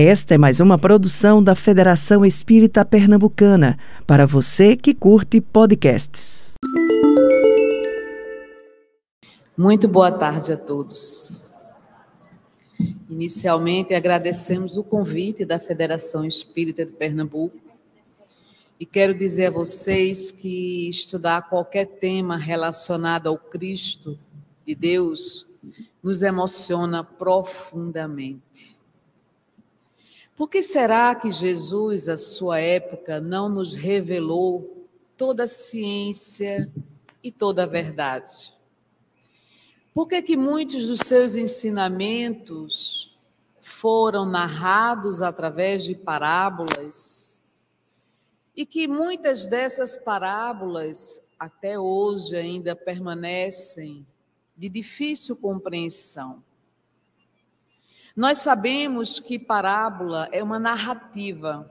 Esta é mais uma produção da Federação Espírita Pernambucana, para você que curte podcasts. Muito boa tarde a todos. Inicialmente, agradecemos o convite da Federação Espírita de Pernambuco e quero dizer a vocês que estudar qualquer tema relacionado ao Cristo de Deus nos emociona profundamente. Por que será que Jesus, à sua época, não nos revelou toda a ciência e toda a verdade? Por que, que muitos dos seus ensinamentos foram narrados através de parábolas e que muitas dessas parábolas até hoje ainda permanecem de difícil compreensão? Nós sabemos que parábola é uma narrativa.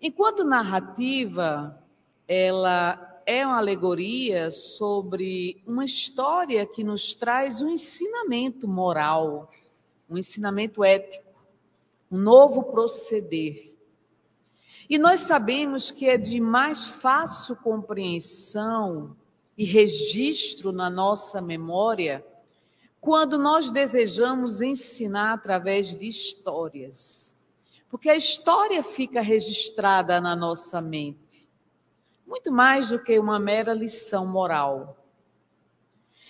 Enquanto narrativa, ela é uma alegoria sobre uma história que nos traz um ensinamento moral, um ensinamento ético, um novo proceder. E nós sabemos que é de mais fácil compreensão e registro na nossa memória quando nós desejamos ensinar através de histórias. Porque a história fica registrada na nossa mente, muito mais do que uma mera lição moral.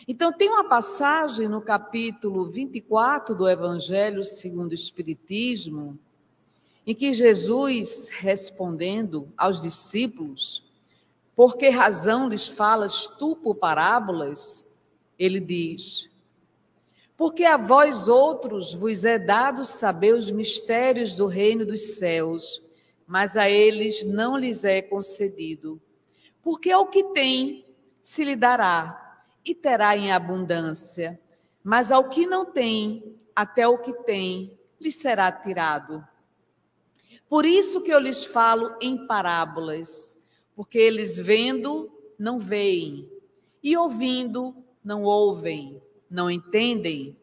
Então, tem uma passagem no capítulo 24 do Evangelho segundo o Espiritismo, em que Jesus, respondendo aos discípulos, por que razão lhes falas tu por parábolas? Ele diz: porque a vós outros vos é dado saber os mistérios do reino dos céus, mas a eles não lhes é concedido. Porque ao que tem se lhe dará e terá em abundância, mas ao que não tem, até o que tem lhe será tirado. Por isso que eu lhes falo em parábolas, porque eles vendo não veem, e ouvindo não ouvem não entendem,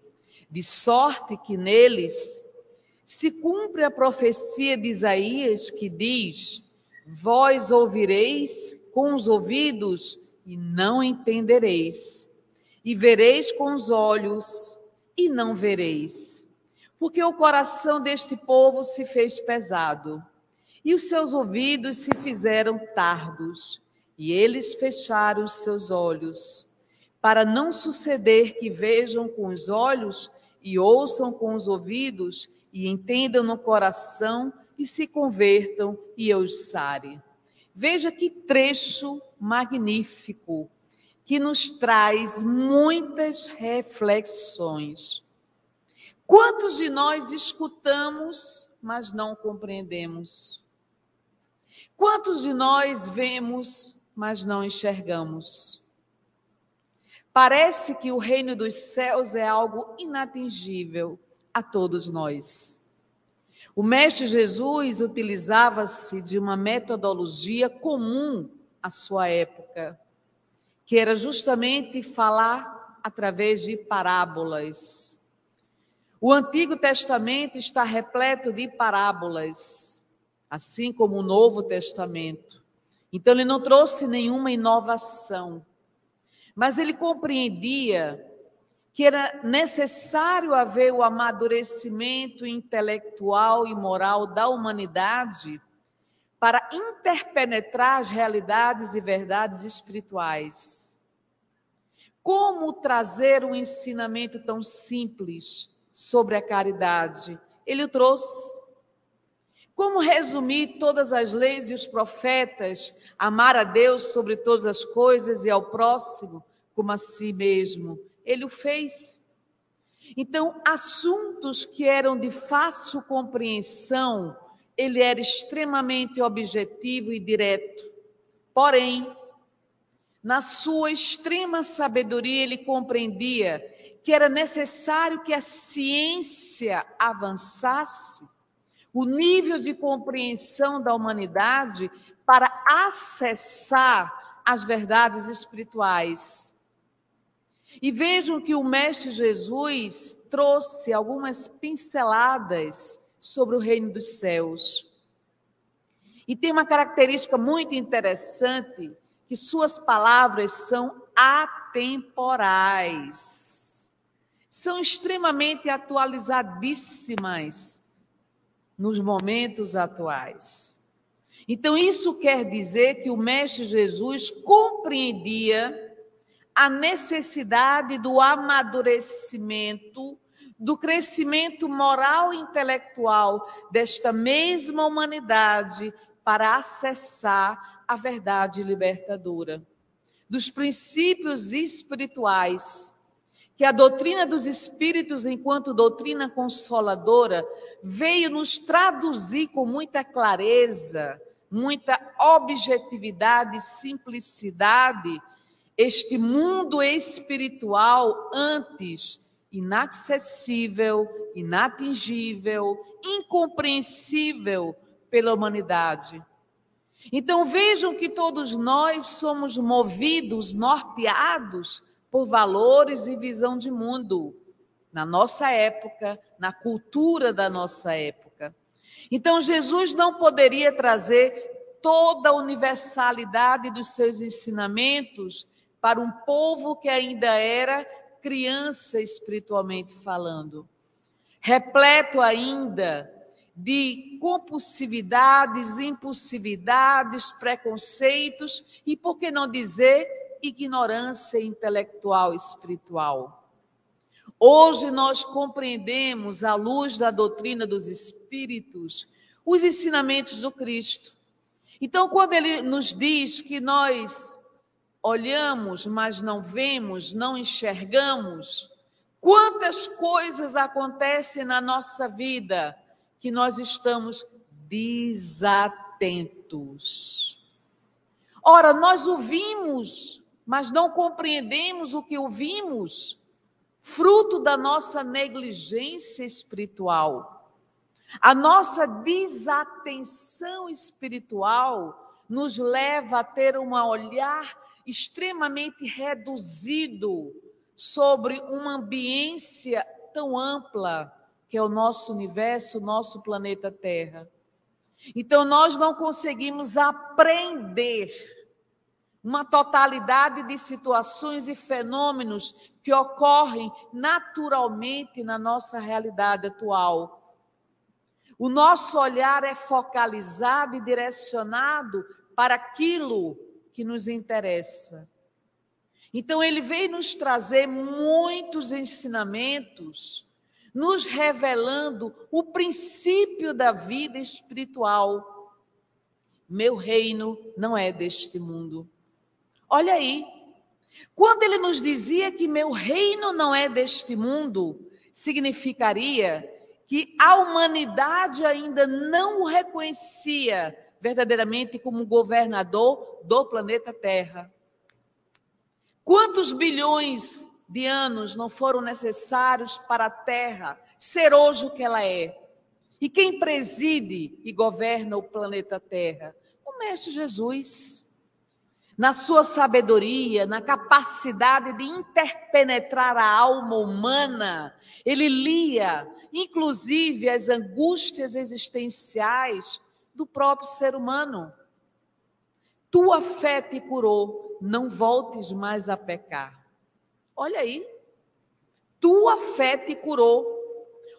de sorte que neles se cumpre a profecia de Isaías que diz: Vós ouvireis com os ouvidos e não entendereis, e vereis com os olhos e não vereis. Porque o coração deste povo se fez pesado, e os seus ouvidos se fizeram tardos, e eles fecharam os seus olhos para não suceder que vejam com os olhos e ouçam com os ouvidos e entendam no coração e se convertam e eu os sare. Veja que trecho magnífico que nos traz muitas reflexões. Quantos de nós escutamos, mas não compreendemos? Quantos de nós vemos, mas não enxergamos? Parece que o reino dos céus é algo inatingível a todos nós. O Mestre Jesus utilizava-se de uma metodologia comum à sua época, que era justamente falar através de parábolas. O Antigo Testamento está repleto de parábolas, assim como o Novo Testamento. Então, ele não trouxe nenhuma inovação. Mas ele compreendia que era necessário haver o amadurecimento intelectual e moral da humanidade para interpenetrar as realidades e verdades espirituais. Como trazer um ensinamento tão simples sobre a caridade? Ele o trouxe. Como resumir todas as leis e os profetas, amar a Deus sobre todas as coisas e ao próximo como a si mesmo. Ele o fez. Então, assuntos que eram de fácil compreensão, ele era extremamente objetivo e direto. Porém, na sua extrema sabedoria, ele compreendia que era necessário que a ciência avançasse, o nível de compreensão da humanidade para acessar as verdades espirituais. E vejam que o Mestre Jesus trouxe algumas pinceladas sobre o reino dos céus. E tem uma característica muito interessante, que suas palavras são atemporais. São extremamente atualizadíssimas nos momentos atuais. Então, isso quer dizer que o Mestre Jesus compreendia a necessidade do amadurecimento, do crescimento moral e intelectual desta mesma humanidade para acessar a verdade libertadora, dos princípios espirituais, que a doutrina dos espíritos, enquanto doutrina consoladora, veio nos traduzir com muita clareza muita objetividade e simplicidade este mundo espiritual antes inacessível, inatingível, incompreensível pela humanidade. Então vejam que todos nós somos movidos, norteados por valores e visão de mundo, na nossa época, na cultura da nossa época. Então, Jesus não poderia trazer toda a universalidade dos seus ensinamentos para um povo que ainda era criança espiritualmente falando, repleto ainda de compulsividades, impulsividades, preconceitos e, por que não dizer, ignorância intelectual espiritual. Hoje nós compreendemos, à luz da doutrina dos Espíritos, os ensinamentos do Cristo. Então, quando ele nos diz que nós olhamos, mas não vemos, não enxergamos, quantas coisas acontecem na nossa vida que nós estamos desatentos. Ora, nós ouvimos, mas não compreendemos o que ouvimos fruto da nossa negligência espiritual. A nossa desatenção espiritual nos leva a ter um olhar extremamente reduzido sobre uma ambiência tão ampla que é o nosso universo, o nosso planeta Terra. Então, nós não conseguimos aprender uma totalidade de situações e fenômenos que ocorrem naturalmente na nossa realidade atual. O nosso olhar é focalizado e direcionado para aquilo que nos interessa. Então, ele veio nos trazer muitos ensinamentos, nos revelando o princípio da vida espiritual. Meu reino não é deste mundo. Olha aí, quando ele nos dizia que meu reino não é deste mundo, significaria que a humanidade ainda não o reconhecia verdadeiramente como governador do planeta Terra. Quantos bilhões de anos não foram necessários para a Terra ser hoje o que ela é? E quem preside e governa o planeta Terra? O Mestre Jesus na sua sabedoria, na capacidade de interpenetrar a alma humana, ele lia, inclusive, as angústias existenciais do próprio ser humano. Tua fé te curou, não voltes mais a pecar. Olha aí, tua fé te curou.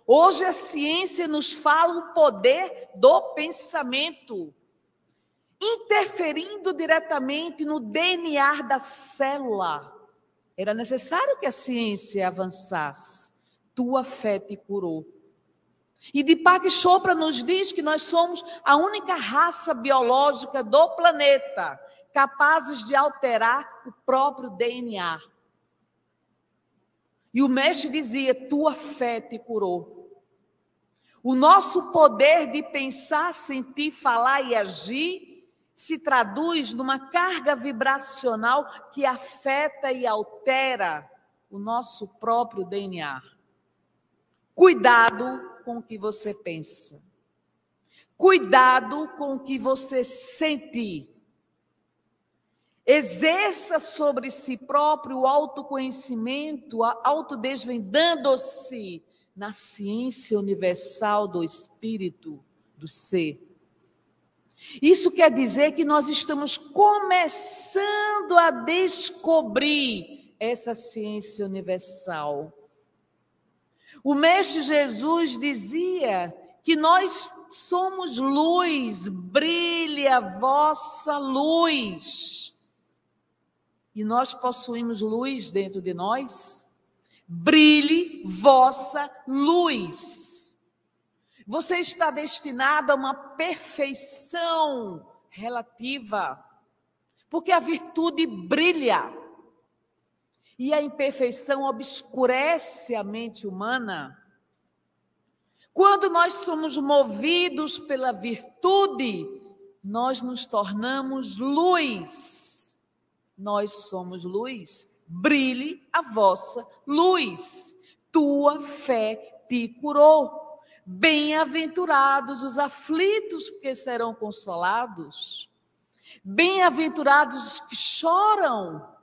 Hoje a ciência nos fala o poder do pensamento interferindo diretamente no DNA da célula. Era necessário que a ciência avançasse. Tua fé te curou. E Deepak Chopra nos diz que nós somos a única raça biológica do planeta capazes de alterar o próprio DNA. E o mestre dizia: Tua fé te curou. O nosso poder de pensar, sentir, falar e agir se traduz numa carga vibracional que afeta e altera o nosso próprio DNA. Cuidado com o que você pensa. Cuidado com o que você sente. Exerça sobre si próprio o autoconhecimento, autodesvendando-se na ciência universal do espírito, do ser. Isso quer dizer que nós estamos começando a descobrir essa ciência universal. O Mestre Jesus dizia que nós somos luz, brilhe a vossa luz. E nós possuímos luz dentro de nós. Brilhe vossa luz. Você está destinado a uma perfeição relativa, porque a virtude brilha e a imperfeição obscurece a mente humana. Quando nós somos movidos pela virtude, nós nos tornamos luz. Nós somos luz. Brilhe a vossa luz. Tua fé te curou. Bem-aventurados os aflitos, porque serão consolados. Bem-aventurados os que choram.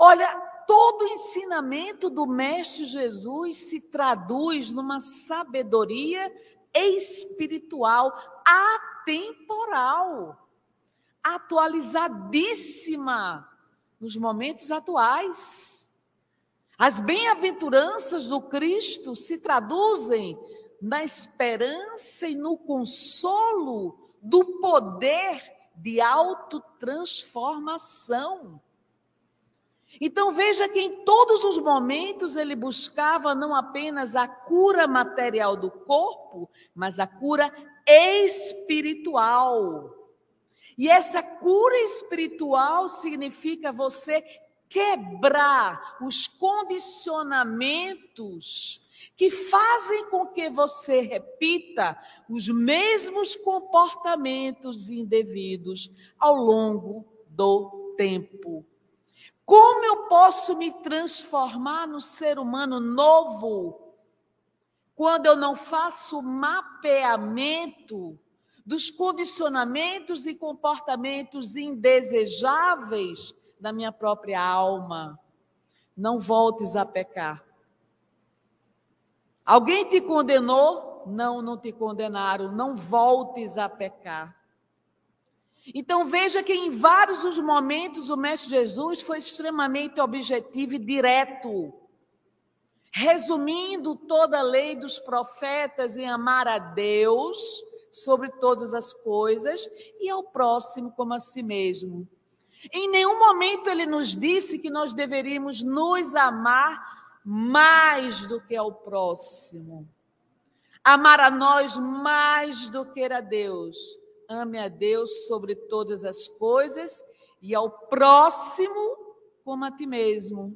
Olha, todo o ensinamento do Mestre Jesus se traduz numa sabedoria espiritual atemporal, atualizadíssima nos momentos atuais. As bem-aventuranças do Cristo se traduzem na esperança e no consolo do poder de autotransformação. Então veja que em todos os momentos ele buscava não apenas a cura material do corpo, mas a cura espiritual. E essa cura espiritual significa você quebrar os condicionamentos que fazem com que você repita os mesmos comportamentos indevidos ao longo do tempo. Como eu posso me transformar no ser humano novo quando eu não faço mapeamento dos condicionamentos e comportamentos indesejáveis da minha própria alma? Não voltes a pecar. Alguém te condenou? Não, não te condenaram. Não voltes a pecar. Então veja que em vários dos momentos o Mestre Jesus foi extremamente objetivo e direto, resumindo toda a lei dos profetas em amar a Deus sobre todas as coisas e ao próximo como a si mesmo. Em nenhum momento ele nos disse que nós deveríamos nos amar mais do que ao próximo. Amar a nós mais do que a Deus ame a Deus sobre todas as coisas e ao próximo como a ti mesmo.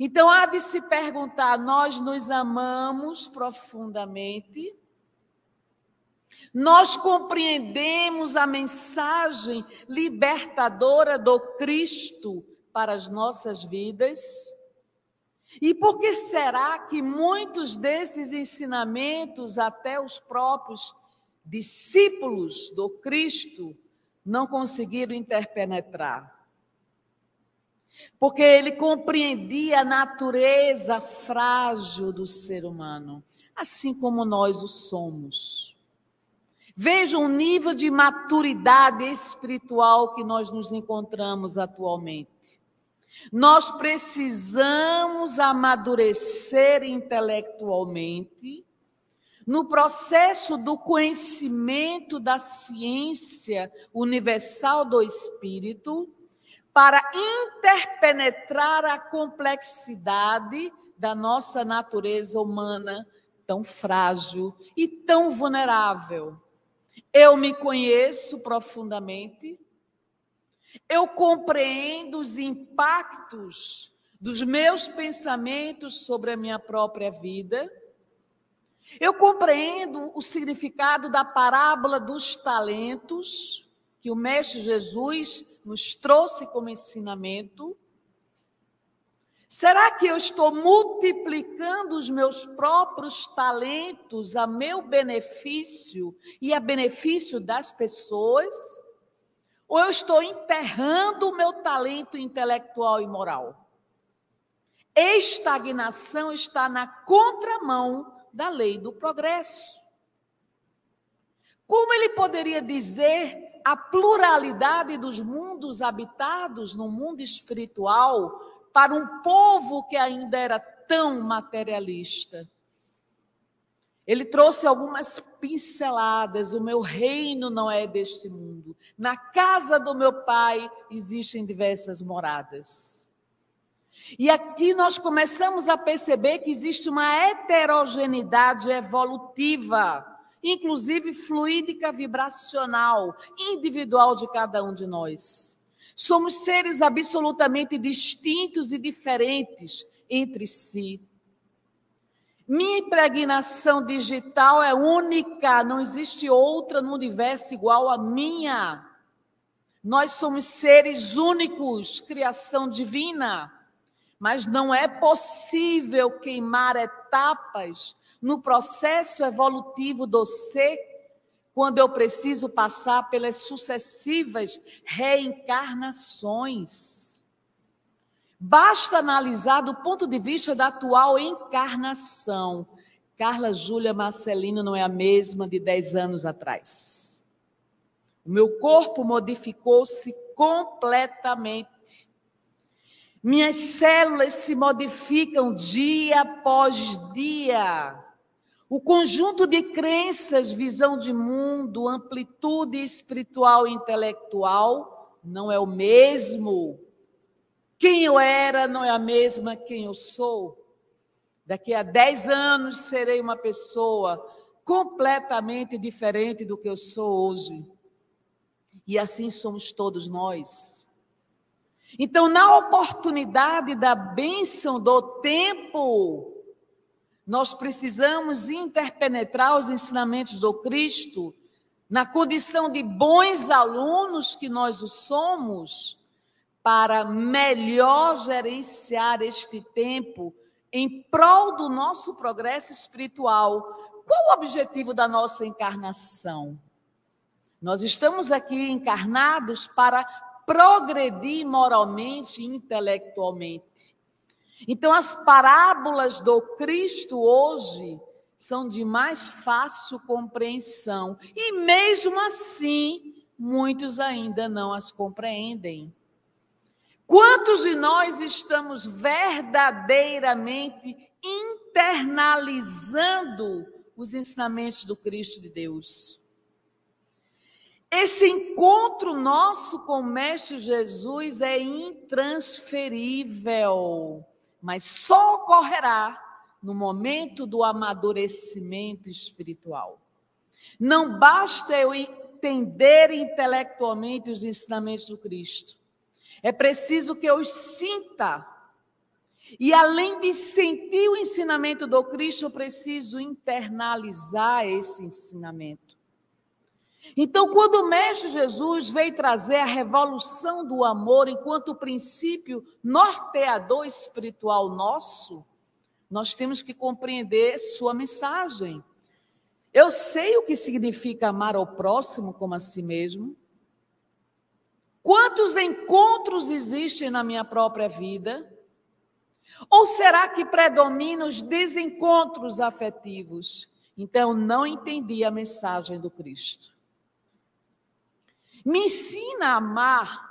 Então há de se perguntar: nós nos amamos profundamente? Nós compreendemos a mensagem libertadora do Cristo para as nossas vidas? E por que será que muitos desses ensinamentos, até os próprios discípulos do Cristo não conseguiram interpenetrar. Porque ele compreendia a natureza frágil do ser humano, assim como nós o somos. Veja o nível de maturidade espiritual que nós nos encontramos atualmente. Nós precisamos amadurecer intelectualmente no processo do conhecimento da ciência universal do espírito, para interpenetrar a complexidade da nossa natureza humana tão frágil e tão vulnerável. Eu me conheço profundamente, eu compreendo os impactos dos meus pensamentos sobre a minha própria vida eu compreendo o significado da parábola dos talentos que o Mestre Jesus nos trouxe como ensinamento. Será que eu estou multiplicando os meus próprios talentos a meu benefício e a benefício das pessoas? Ou eu estou enterrando o meu talento intelectual e moral? estagnação está na contramão da lei do progresso. Como ele poderia dizer a pluralidade dos mundos habitados no mundo espiritual para um povo que ainda era tão materialista? Ele trouxe algumas pinceladas. O meu reino não é deste mundo. Na casa do meu pai existem diversas moradas. E aqui nós começamos a perceber que existe uma heterogeneidade evolutiva, inclusive fluídica vibracional, individual de cada um de nós. Somos seres absolutamente distintos e diferentes entre si. Minha impregnação digital é única, não existe outra no universo igual à minha. Nós somos seres únicos, criação divina. Mas não é possível queimar etapas no processo evolutivo do ser quando eu preciso passar pelas sucessivas reencarnações. Basta analisar do ponto de vista da atual encarnação. Carla Júlia Marcelino não é a mesma de 10 anos atrás. O meu corpo modificou-se completamente. Minhas células se modificam dia após dia. O conjunto de crenças, visão de mundo, amplitude espiritual e intelectual não é o mesmo. Quem eu era não é a mesma quem eu sou. Daqui a 10 anos serei uma pessoa completamente diferente do que eu sou hoje. E assim somos todos nós. Então, na oportunidade da bênção do tempo, nós precisamos interpenetrar os ensinamentos do Cristo na condição de bons alunos que nós o somos, para melhor gerenciar este tempo em prol do nosso progresso espiritual. Qual o objetivo da nossa encarnação? Nós estamos aqui encarnados para progredir moralmente e intelectualmente. Então, as parábolas do Cristo hoje são de mais fácil compreensão, e mesmo assim, muitos ainda não as compreendem. Quantos de nós estamos verdadeiramente internalizando os ensinamentos do Cristo de Deus? Esse encontro nosso com o Mestre Jesus é intransferível, mas só ocorrerá no momento do amadurecimento espiritual. Não basta eu entender intelectualmente os ensinamentos do Cristo. É preciso que eu os sinta. E além de sentir o ensinamento do Cristo, eu preciso internalizar esse ensinamento. Então, quando o Mestre Jesus veio trazer a revolução do amor enquanto princípio norteador espiritual nosso, nós temos que compreender sua mensagem. Eu sei o que significa amar ao próximo como a si mesmo. Quantos encontros existem na minha própria vida? Ou será que predominam os desencontros afetivos? Então, não entendi a mensagem do Cristo. Me ensina a amar.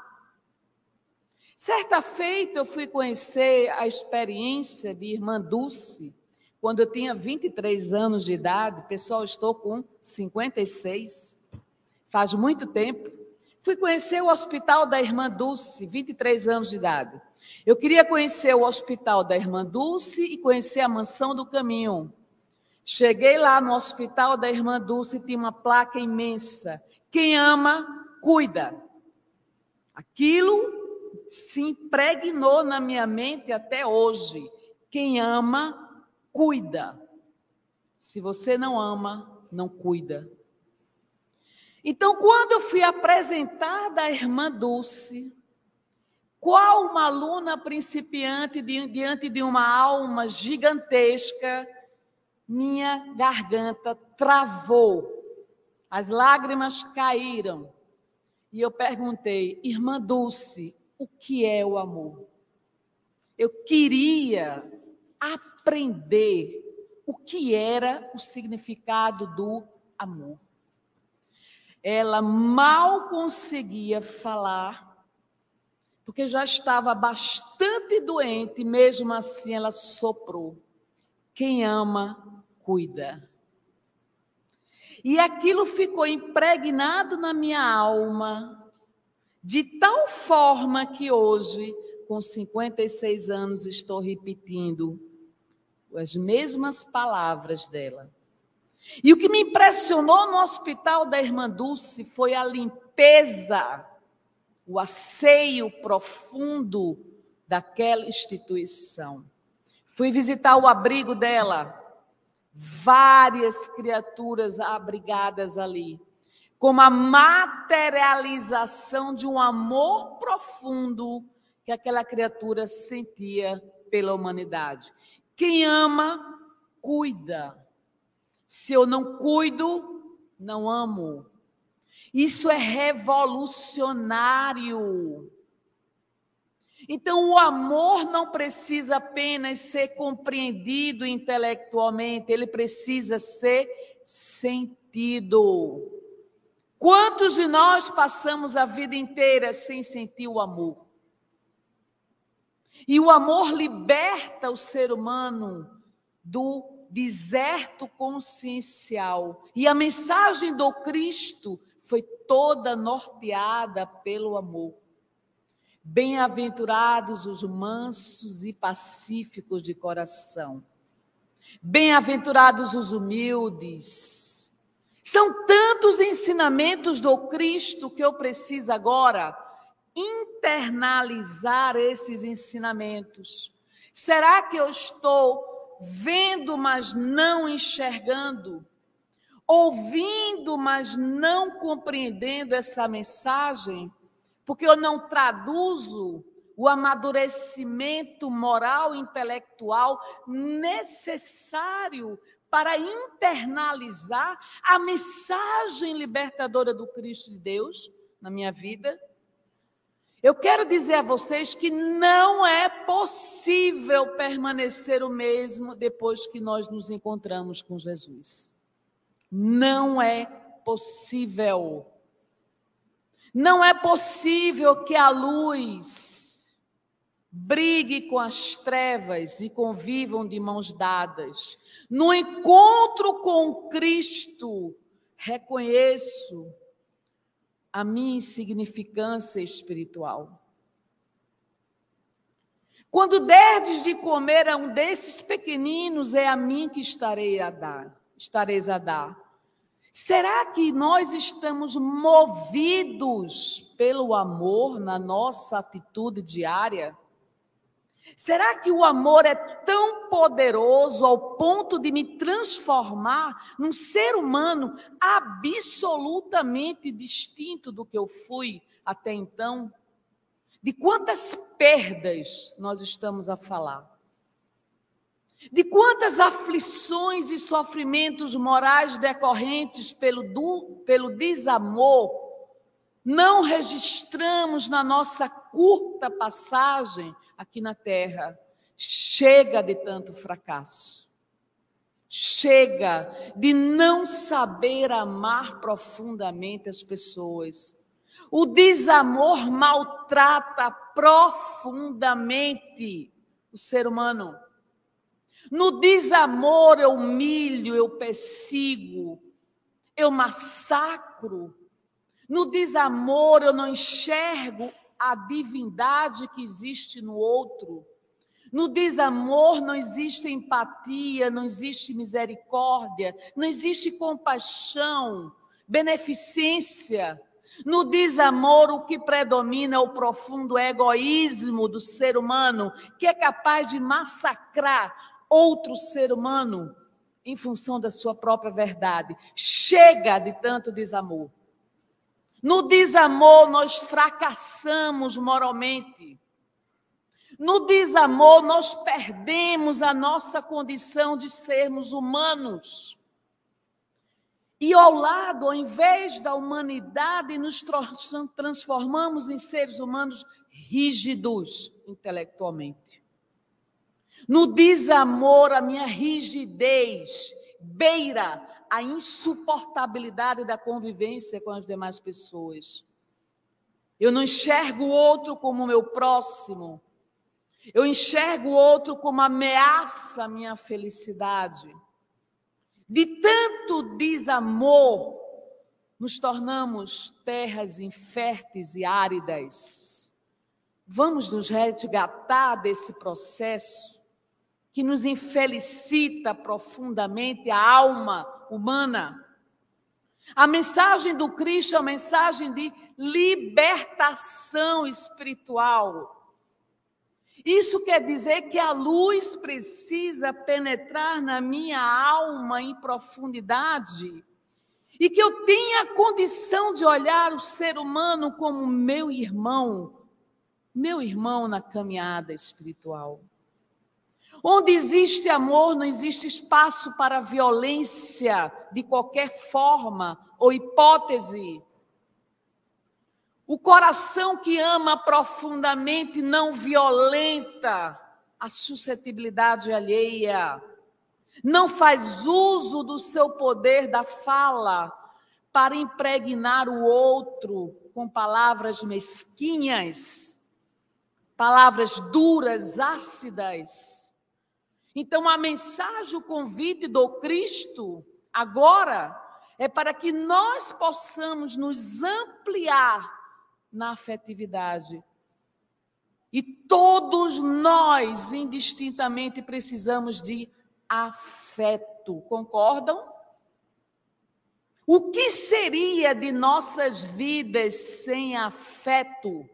Certa feita eu fui conhecer a experiência de irmã Dulce, quando eu tinha 23 anos de idade. Pessoal, estou com 56. Faz muito tempo. Fui conhecer o hospital da irmã Dulce, 23 anos de idade. Eu queria conhecer o hospital da irmã Dulce e conhecer a mansão do caminho. Cheguei lá no hospital da irmã Dulce tinha uma placa imensa. Quem ama cuida. Aquilo se impregnou na minha mente até hoje. Quem ama, cuida. Se você não ama, não cuida. Então, quando eu fui apresentada à irmã Dulce, qual uma aluna principiante diante de uma alma gigantesca, minha garganta travou, as lágrimas caíram. E eu perguntei, irmã Dulce, o que é o amor? eu queria aprender o que era o significado do amor. Ela mal conseguia falar, porque já estava bastante doente, mesmo assim ela soprou. Quem ama, cuida. E aquilo ficou impregnado na minha alma, de tal forma que hoje, com 56 anos, estou repetindo as mesmas palavras dela. E o que me impressionou no hospital da Irmã Dulce foi a limpeza, o asseio profundo daquela instituição. Fui visitar o abrigo dela, várias criaturas abrigadas ali, como a materialização de um amor profundo que aquela criatura sentia pela humanidade. Quem ama, cuida. Se eu não cuido, não amo. Isso é revolucionário. Então, o amor não precisa apenas ser compreendido intelectualmente, ele precisa ser sentido. Quantos de nós passamos a vida inteira sem sentir o amor? E o amor liberta o ser humano do deserto consciencial. E a mensagem do Cristo foi toda norteada pelo amor. Bem-aventurados os mansos e pacíficos de coração. Bem-aventurados os humildes. São tantos ensinamentos do Cristo que eu preciso agora internalizar esses ensinamentos. Será que eu estou vendo, mas não enxergando? Ouvindo, mas não compreendendo essa mensagem? Porque eu não traduzo o amadurecimento moral e intelectual necessário para internalizar a mensagem libertadora do Cristo de Deus na minha vida. Eu quero dizer a vocês que não é possível permanecer o mesmo depois que nós nos encontramos com Jesus. Não é possível. Não é possível que a luz brigue com as trevas e convivam de mãos dadas. No encontro com Cristo, reconheço a minha insignificância espiritual. Quando derdes de comer a um desses pequeninos, é a mim que estarei a dar, estareis a dar. Será que nós estamos movidos pelo amor na nossa atitude diária? Será que o amor é tão poderoso ao ponto de me transformar num ser humano absolutamente distinto do que eu fui até então? De quantas perdas nós estamos a falar? De quantas aflições e sofrimentos morais decorrentes pelo, do, pelo desamor não registramos na nossa curta passagem aqui na Terra? Chega de tanto fracasso. Chega de não saber amar profundamente as pessoas. O desamor maltrata profundamente o ser humano. No desamor eu humilho, eu persigo, eu massacro. No desamor eu não enxergo a divindade que existe no outro. No desamor não existe empatia, não existe misericórdia, não existe compaixão, beneficência. No desamor, o que predomina é o profundo egoísmo do ser humano, que é capaz de massacrar outro ser humano em função da sua própria verdade. Chega de tanto desamor. No desamor, nós fracassamos moralmente. No desamor, nós perdemos a nossa condição de sermos humanos. E ao lado, ao invés da humanidade, nos transformamos em seres humanos rígidos intelectualmente. No desamor, a minha rigidez beira a insuportabilidade da convivência com as demais pessoas. Eu não enxergo o outro como meu próximo. Eu enxergo o outro como ameaça à minha felicidade. De tanto desamor, nos tornamos terras inférteis e áridas. Vamos nos resgatar desse processo que nos infelicita profundamente a alma humana. A mensagem do Cristo é uma mensagem de libertação espiritual. Isso quer dizer que a luz precisa penetrar na minha alma em profundidade e que eu tenha a condição de olhar o ser humano como meu irmão, meu irmão na caminhada espiritual. Onde existe amor, não existe espaço para violência de qualquer forma ou hipótese. O coração que ama profundamente não violenta a suscetibilidade alheia não faz uso do seu poder da fala para impregnar o outro com palavras mesquinhas, palavras duras, ácidas. Então, a mensagem, o convite do Cristo, agora, é para que nós possamos nos ampliar na afetividade. E todos nós, indistintamente, precisamos de afeto. Concordam? O que seria de nossas vidas sem afeto?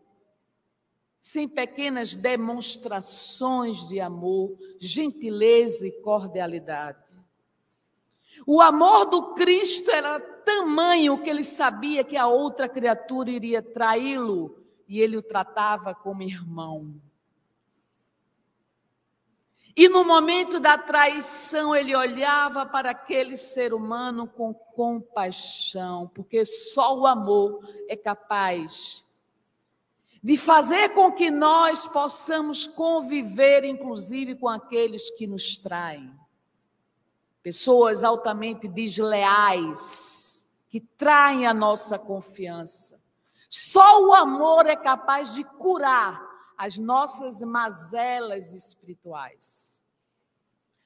Sem pequenas demonstrações de amor, gentileza e cordialidade. O amor do Cristo era tamanho que ele sabia que a outra criatura iria traí-lo e ele o tratava como irmão. E no momento da traição, ele olhava para aquele ser humano com compaixão, porque só o amor é capaz de fazer com que nós possamos conviver, inclusive, com aqueles que nos traem. Pessoas altamente desleais, que traem a nossa confiança. Só o amor é capaz de curar as nossas mazelas espirituais.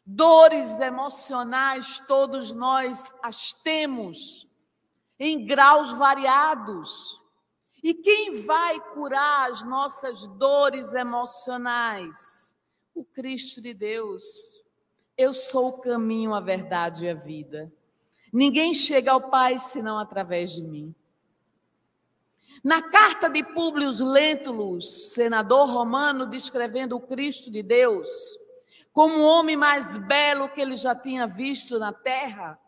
Dores emocionais, todos nós as temos, em graus variados. E quem vai curar as nossas dores emocionais? O Cristo de Deus. Eu sou o caminho, a verdade e a vida. Ninguém chega ao Pai senão através de mim. Na carta de Públio Lentulus, senador romano, descrevendo o Cristo de Deus como o homem mais belo que ele já tinha visto na terra,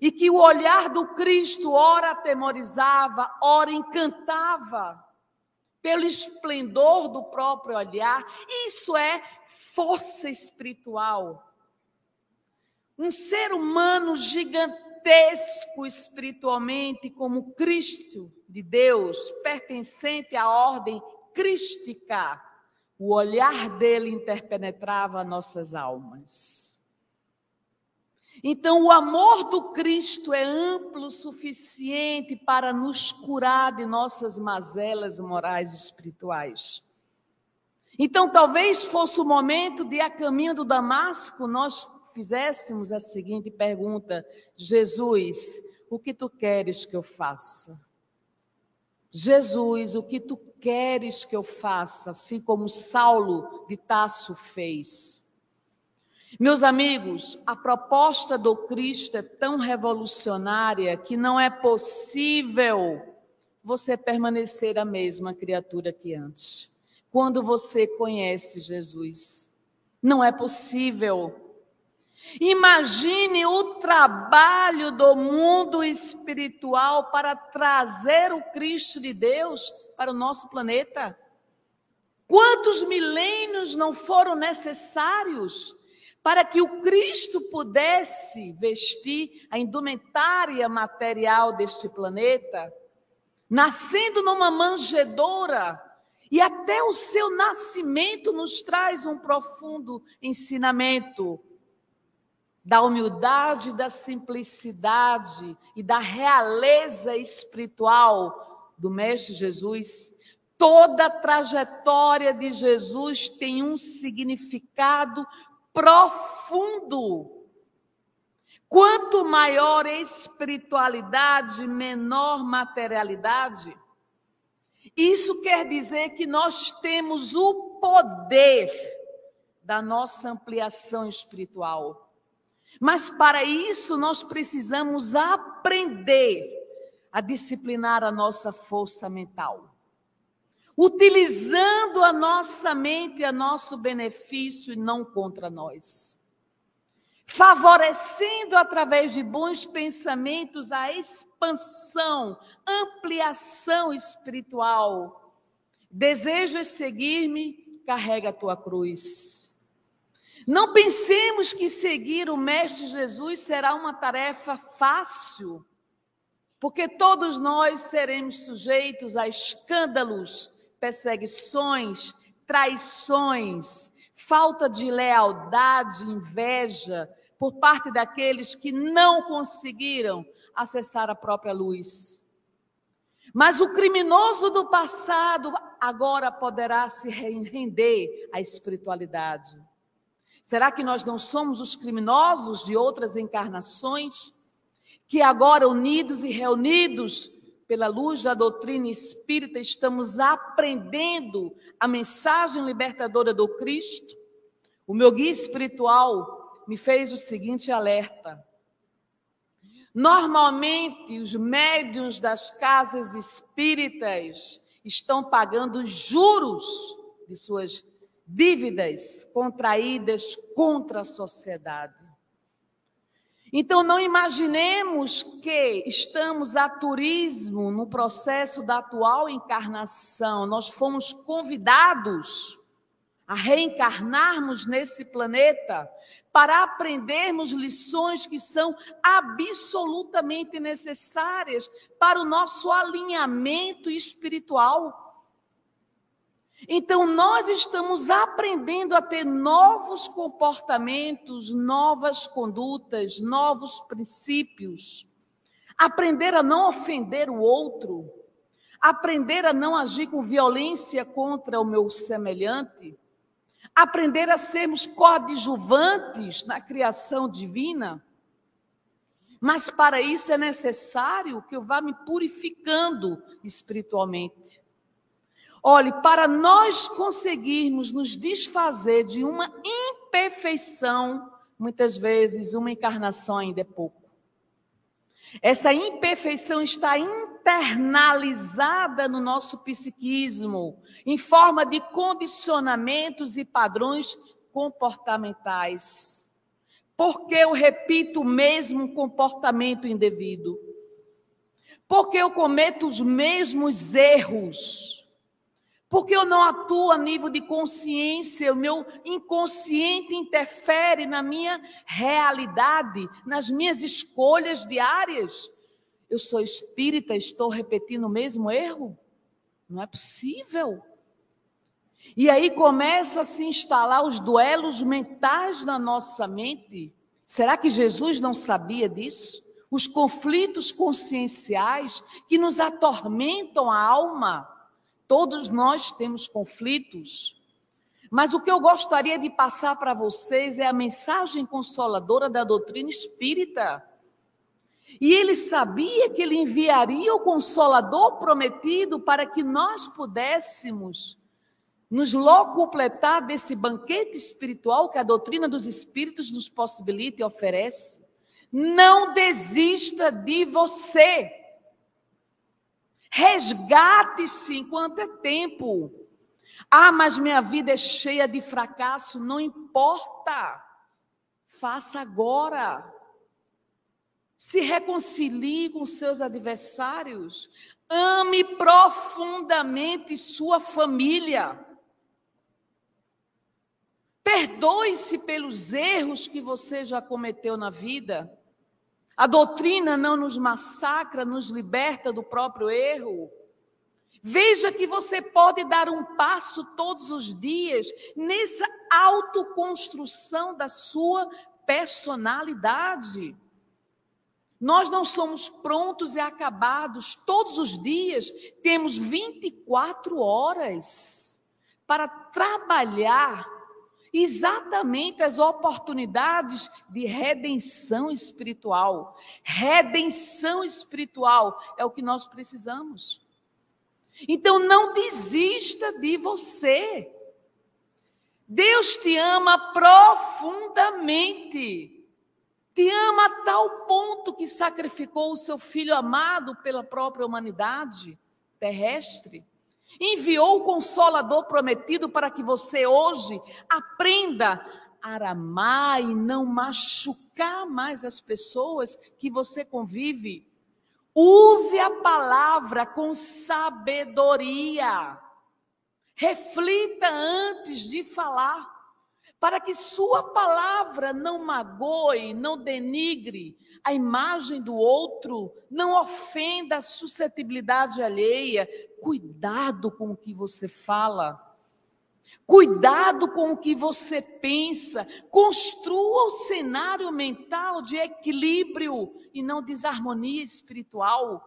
e que o olhar do Cristo ora atemorizava, ora encantava, pelo esplendor do próprio olhar, isso é força espiritual. Um ser humano gigantesco espiritualmente, como Cristo, de Deus, pertencente à ordem crística, o olhar dele interpenetrava nossas almas. Então, o amor do Cristo é amplo o suficiente para nos curar de nossas mazelas morais e espirituais. Então, talvez fosse o momento de, a caminho do Damasco, nós fizéssemos a seguinte pergunta: Jesus, o que tu queres que eu faça? Jesus, o que tu queres que eu faça, assim como Saulo de Tasso fez? Meus amigos, a proposta do Cristo é tão revolucionária que não é possível você permanecer a mesma criatura que antes. Quando você conhece Jesus, não é possível. Imagine o trabalho do mundo espiritual para trazer o Cristo de Deus para o nosso planeta. Quantos milênios não foram necessários para que o Cristo pudesse vestir a indumentária material deste planeta, nascendo numa manjedoura E até o seu nascimento nos traz um profundo ensinamento da humildade, da simplicidade e da realeza espiritual do Mestre Jesus. Toda a trajetória de Jesus tem um significado profundo. Quanto maior espiritualidade, menor materialidade. Isso quer dizer que nós temos o poder da nossa ampliação espiritual. Mas para isso nós precisamos aprender a disciplinar a nossa força mental. Utilizando a nossa mente a nosso benefício e não contra nós. Favorecendo através de bons pensamentos a expansão, ampliação espiritual. Desejas seguir-me? Carrega a tua cruz. Não pensemos que seguir o Mestre Jesus será uma tarefa fácil, porque todos nós seremos sujeitos a escândalos, perseguições, traições, falta de lealdade, inveja por parte daqueles que não conseguiram acessar a própria luz. Mas o criminoso do passado agora poderá se render à espiritualidade. Será que nós não somos os criminosos de outras encarnações? Que agora, unidos e reunidos pela luz da doutrina espírita, estamos aprendendo a mensagem libertadora do Cristo? O meu guia espiritual me fez o seguinte alerta. Normalmente, os médiuns das casas espíritas estão pagando juros de suas dívidas contraídas contra a sociedade. Então, não imaginemos que estamos a turismo no processo da atual encarnação. Nós fomos convidados a reencarnarmos nesse planeta para aprendermos lições que são absolutamente necessárias para o nosso alinhamento espiritual. Então, nós estamos aprendendo a ter novos comportamentos, novas condutas, novos princípios. Aprender a não ofender o outro. Aprender a não agir com violência contra o meu semelhante. Aprender a sermos coadjuvantes na criação divina. Mas para isso é necessário que eu vá me purificando espiritualmente. Olhe, para nós conseguirmos nos desfazer de uma imperfeição, muitas vezes uma encarnação ainda é pouco. Essa imperfeição está internalizada no nosso psiquismo, em forma de condicionamentos e padrões comportamentais. Porque eu repito o mesmo comportamento indevido? Porque eu cometo os mesmos erros? Porque eu não atuo a nível de consciência, o meu inconsciente interfere na minha realidade, nas minhas escolhas diárias. Eu sou espírita, estou repetindo o mesmo erro? Não é possível. E aí começa a se instalar os duelos mentais na nossa mente. Será que Jesus não sabia disso? Os conflitos conscienciais que nos atormentam a alma. Todos nós temos conflitos, mas o que eu gostaria de passar para vocês é a mensagem consoladora da doutrina espírita. E ele sabia que ele enviaria o consolador prometido para que nós pudéssemos nos locupletar desse banquete espiritual que a doutrina dos espíritos nos possibilita e oferece. Não desista de você. Resgate-se enquanto é tempo. Ah, mas minha vida é cheia de fracasso. Não importa. Faça agora. Se reconcilie com seus adversários. Ame profundamente sua família. Perdoe-se pelos erros que você já cometeu na vida. A doutrina não nos massacra, nos liberta do próprio erro. Veja que você pode dar um passo todos os dias nessa autoconstrução da sua personalidade. Nós não somos prontos e acabados. Todos os dias temos 24 horas para trabalhar exatamente as oportunidades de redenção espiritual. Redenção espiritual é o que nós precisamos. Então não desista de você. Deus te ama profundamente. Te ama a tal ponto que sacrificou o seu filho amado pela própria humanidade terrestre. Enviou o consolador prometido para que você hoje aprenda a amar e não machucar mais as pessoas que você convive. Use a palavra com sabedoria. Reflita antes de falar, para que sua palavra não magoe, não denigre a imagem do outro, não ofenda a suscetibilidade alheia. Cuidado com o que você fala. Cuidado com o que você pensa. Construa o cenário mental de equilíbrio e não desarmonia espiritual.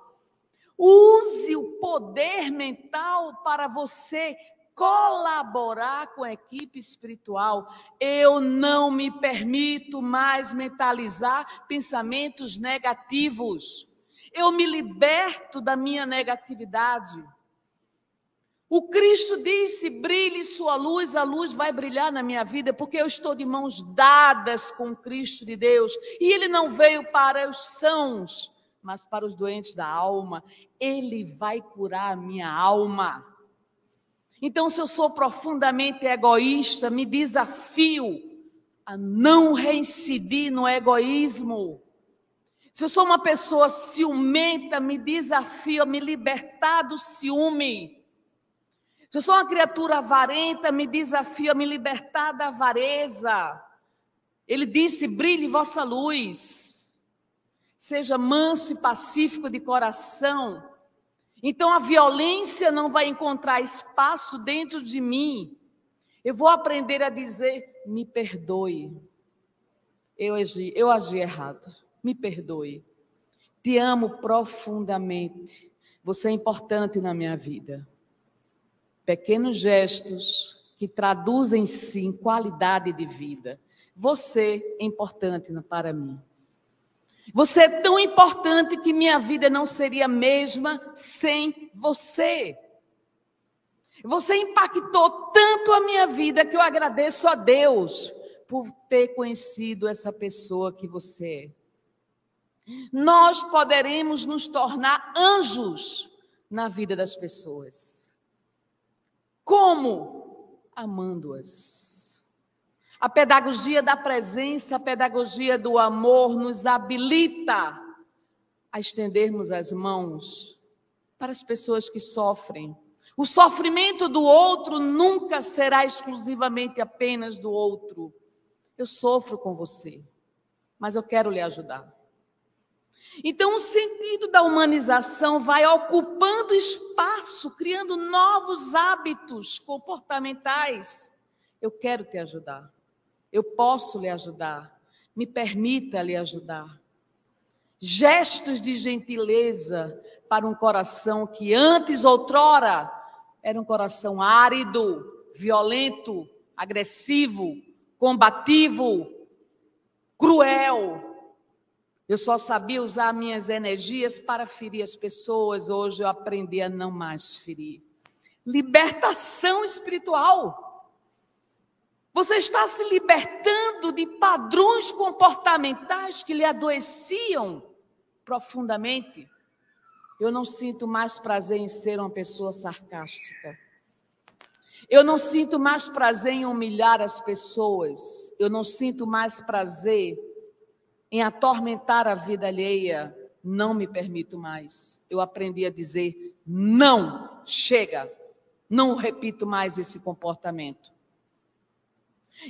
Use o poder mental para você colaborar com a equipe espiritual. Eu não me permito mais mentalizar pensamentos negativos. Eu me liberto da minha negatividade. O Cristo disse: brilhe sua luz, a luz vai brilhar na minha vida, porque eu estou de mãos dadas com o Cristo de Deus. E ele não veio para os sãos, mas para os doentes da alma. Ele vai curar a minha alma. Então, se eu sou profundamente egoísta, me desafio a não reincidir no egoísmo. Se eu sou uma pessoa ciumenta, me desafio a me libertar do ciúme. Se eu sou uma criatura avarenta, me desafio a me libertar da avareza. Ele disse: brilhe vossa luz. Seja manso e pacífico de coração. Então a violência não vai encontrar espaço dentro de mim. Eu vou aprender a dizer: me perdoe. Eu agi, eu agi errado. Me perdoe. Te amo profundamente. Você é importante na minha vida pequenos gestos que traduzem-se em qualidade de vida. Você é importante para mim. Você é tão importante que minha vida não seria a mesma sem você. Você impactou tanto a minha vida que eu agradeço a Deus por ter conhecido essa pessoa que você é. Nós poderemos nos tornar anjos na vida das pessoas. Como? Amando-as. A pedagogia da presença, a pedagogia do amor nos habilita a estendermos as mãos para as pessoas que sofrem. O sofrimento do outro nunca será exclusivamente apenas do outro. Eu sofro com você, mas eu quero lhe ajudar. Então, o sentido da humanização vai ocupando espaço, criando novos hábitos comportamentais. Eu quero te ajudar. Eu posso lhe ajudar. Me permita lhe ajudar. Gestos de gentileza para um coração que antes, outrora, era um coração árido, violento, agressivo, combativo, cruel, eu só sabia usar minhas energias para ferir as pessoas. Hoje eu aprendi a não mais ferir. Libertação espiritual. Você está se libertando de padrões comportamentais que lhe adoeciam profundamente. Eu não sinto mais prazer em ser uma pessoa sarcástica. Eu não sinto mais prazer em humilhar as pessoas. Eu não sinto mais prazer em atormentar a vida alheia, não me permito mais. Eu aprendi a dizer não, chega. Não repito mais esse comportamento.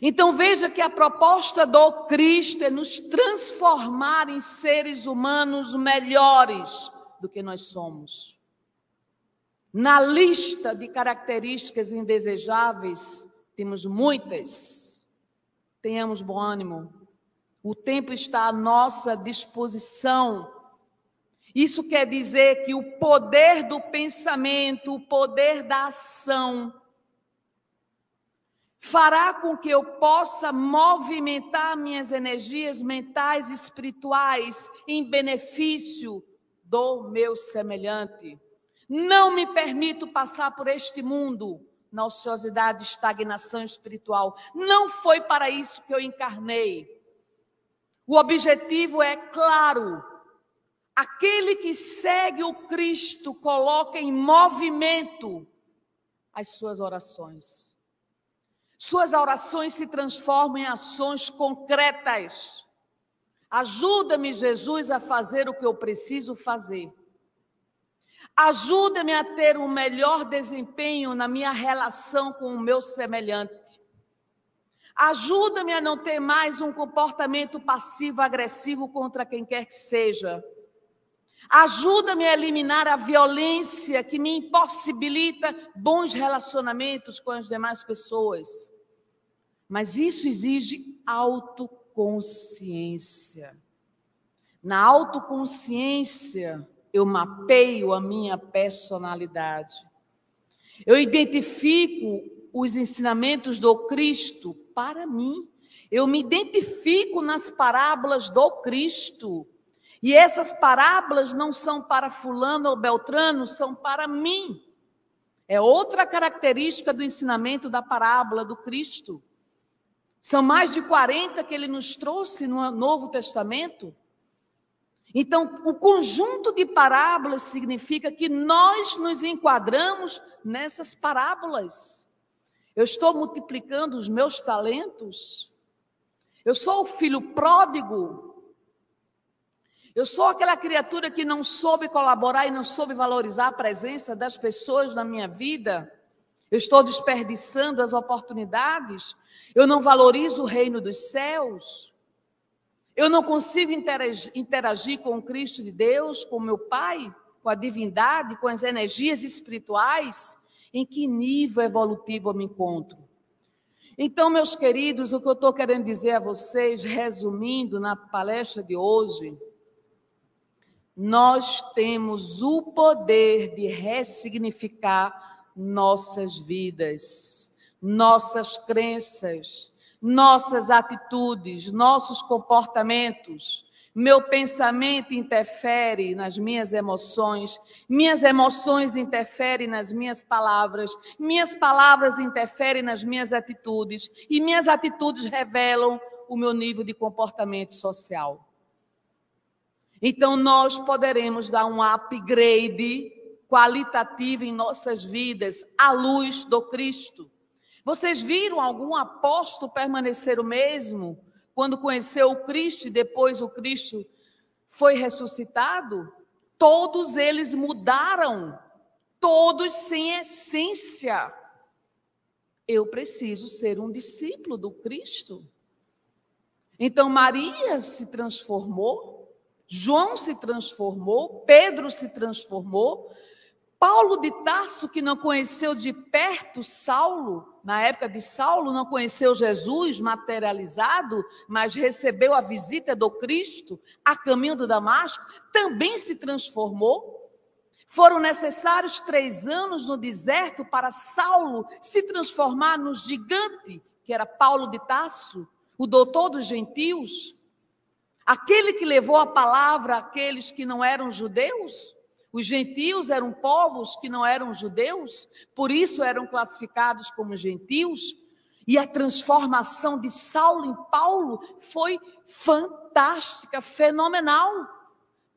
Então veja que a proposta do Cristo é nos transformar em seres humanos melhores do que nós somos. Na lista de características indesejáveis, temos muitas. Tenhamos bom ânimo. O tempo está à nossa disposição. Isso quer dizer que o poder do pensamento, o poder da ação, fará com que eu possa movimentar minhas energias mentais e espirituais em benefício do meu semelhante. Não me permito passar por este mundo na ociosidade, estagnação espiritual. Não foi para isso que eu encarnei. O objetivo é claro. Aquele que segue o Cristo coloca em movimento as suas orações. Suas orações se transformam em ações concretas. Ajuda-me, Jesus, a fazer o que eu preciso fazer. Ajuda-me a ter um melhor desempenho na minha relação com o meu semelhante. Ajuda-me a não ter mais um comportamento passivo-agressivo contra quem quer que seja. Ajuda-me a eliminar a violência que me impossibilita bons relacionamentos com as demais pessoas. Mas isso exige autoconsciência. Na autoconsciência, eu mapeio a minha personalidade. Eu identifico os ensinamentos do Cristo para mim. Eu me identifico nas parábolas do Cristo. E essas parábolas não são para Fulano ou Beltrano, são para mim. É outra característica do ensinamento da parábola do Cristo. São mais de 40 que ele nos trouxe no Novo Testamento. Então, o conjunto de parábolas significa que nós nos enquadramos nessas parábolas. Eu estou multiplicando os meus talentos. Eu sou o filho pródigo eu sou aquela criatura que não soube colaborar e não soube valorizar a presença das pessoas na minha vida. Eu estou desperdiçando as oportunidades. Eu não valorizo o reino dos céus. Eu não consigo interagir, com o Cristo de Deus, com o meu Pai, com a divindade, com as energias espirituais. Em que nível evolutivo eu me encontro? Então, meus queridos, o que eu estou querendo dizer a vocês, resumindo na palestra de hoje, nós temos o poder de ressignificar nossas vidas, nossas crenças, nossas atitudes, nossos comportamentos. Meu pensamento interfere nas minhas emoções, minhas emoções interferem nas minhas palavras, minhas palavras interferem nas minhas atitudes, e minhas atitudes revelam o meu nível de comportamento social. Então, nós poderemos dar um upgrade qualitativo em nossas vidas à luz do Cristo. Vocês viram algum apóstolo permanecer o mesmo quando conheceu o Cristo e depois o Cristo foi ressuscitado? Todos eles mudaram, todos sem essência. Eu preciso ser um discípulo do Cristo. Então, Maria se transformou, João se transformou, Pedro se transformou, Paulo de Tarso, que não conheceu de perto Saulo, na época de Saulo, não conheceu Jesus materializado, mas recebeu a visita do Cristo a caminho do Damasco, também se transformou. Foram necessários três anos no deserto para Saulo se transformar no gigante, que era Paulo de Tarso, o doutor dos gentios. Aquele que levou a palavra àqueles que não eram judeus, os gentios eram povos que não eram judeus, por isso eram classificados como gentios, e a transformação de Saulo em Paulo foi fantástica, fenomenal.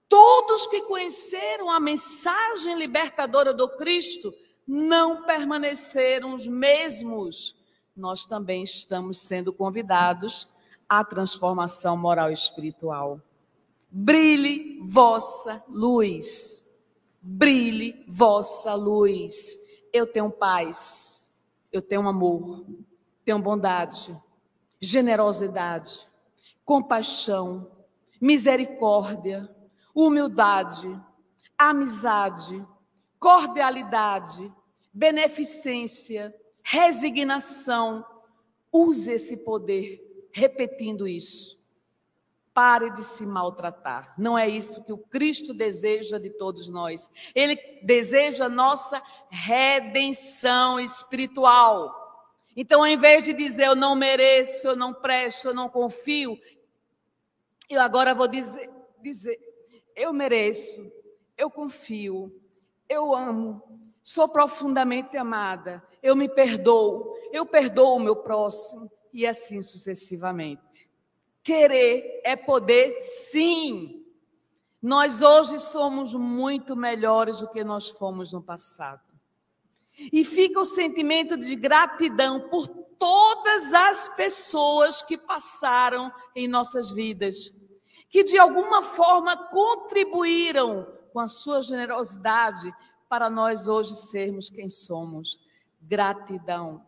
Todos que conheceram a mensagem libertadora do Cristo não permaneceram os mesmos. Nós também estamos sendo convidados a transformação moral e espiritual. Brilhe vossa luz. Brilhe vossa luz. Eu tenho paz, eu tenho amor, tenho bondade, generosidade, compaixão, misericórdia, humildade, amizade, cordialidade, beneficência, resignação. Use esse poder repetindo isso. Pare de se maltratar. Não é isso que o Cristo deseja de todos nós. Ele deseja nossa redenção espiritual. Então, ao invés de dizer eu não mereço, eu não presto, eu não confio, eu agora vou dizer, dizer eu mereço, eu confio, eu amo, sou profundamente amada, eu me perdoo, eu perdoo o meu próximo e assim sucessivamente. Querer é poder, sim. Nós hoje somos muito melhores do que nós fomos no passado. E fica o sentimento de gratidão por todas as pessoas que passaram em nossas vidas, que de alguma forma contribuíram com a sua generosidade para nós hoje sermos quem somos. Gratidão.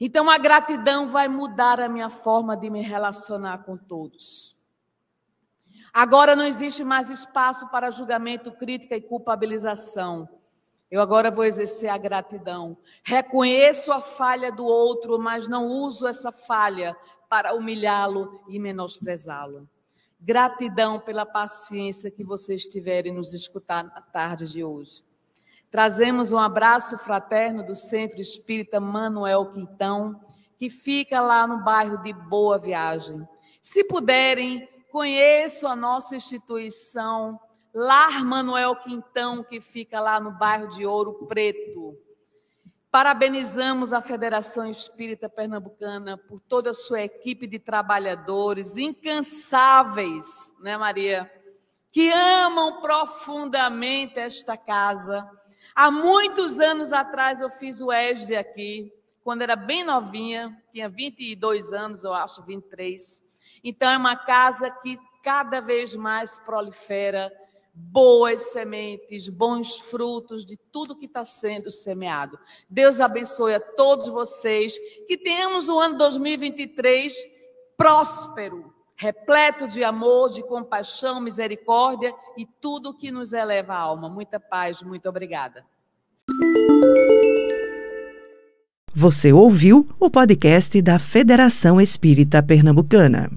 Então a gratidão vai mudar a minha forma de me relacionar com todos. Agora não existe mais espaço para julgamento, crítica e culpabilização. Eu agora vou exercer a gratidão. Reconheço a falha do outro, mas não uso essa falha para humilhá-lo e menosprezá-lo. Gratidão pela paciência que vocês tiverem nos escutar na tarde de hoje. Trazemos um abraço fraterno do Centro Espírita Manuel Quintão, que fica lá no bairro de Boa Viagem. Se puderem, conheçam a nossa instituição, Lar Manuel Quintão, que fica lá no bairro de Ouro Preto. Parabenizamos a Federação Espírita Pernambucana por toda a sua equipe de trabalhadores incansáveis, né, Maria? Que amam profundamente esta casa Há muitos anos atrás eu fiz o ESD aqui, quando era bem novinha, tinha 22 anos, eu acho, 23. Então é uma casa que cada vez mais prolifera boas sementes, bons frutos de tudo que está sendo semeado. Deus abençoe a todos vocês, que tenhamos o ano 2023 próspero, repleto de amor, de compaixão, misericórdia e tudo que nos eleva a alma. Muita paz, muito obrigada. Você ouviu o podcast da Federação Espírita Pernambucana.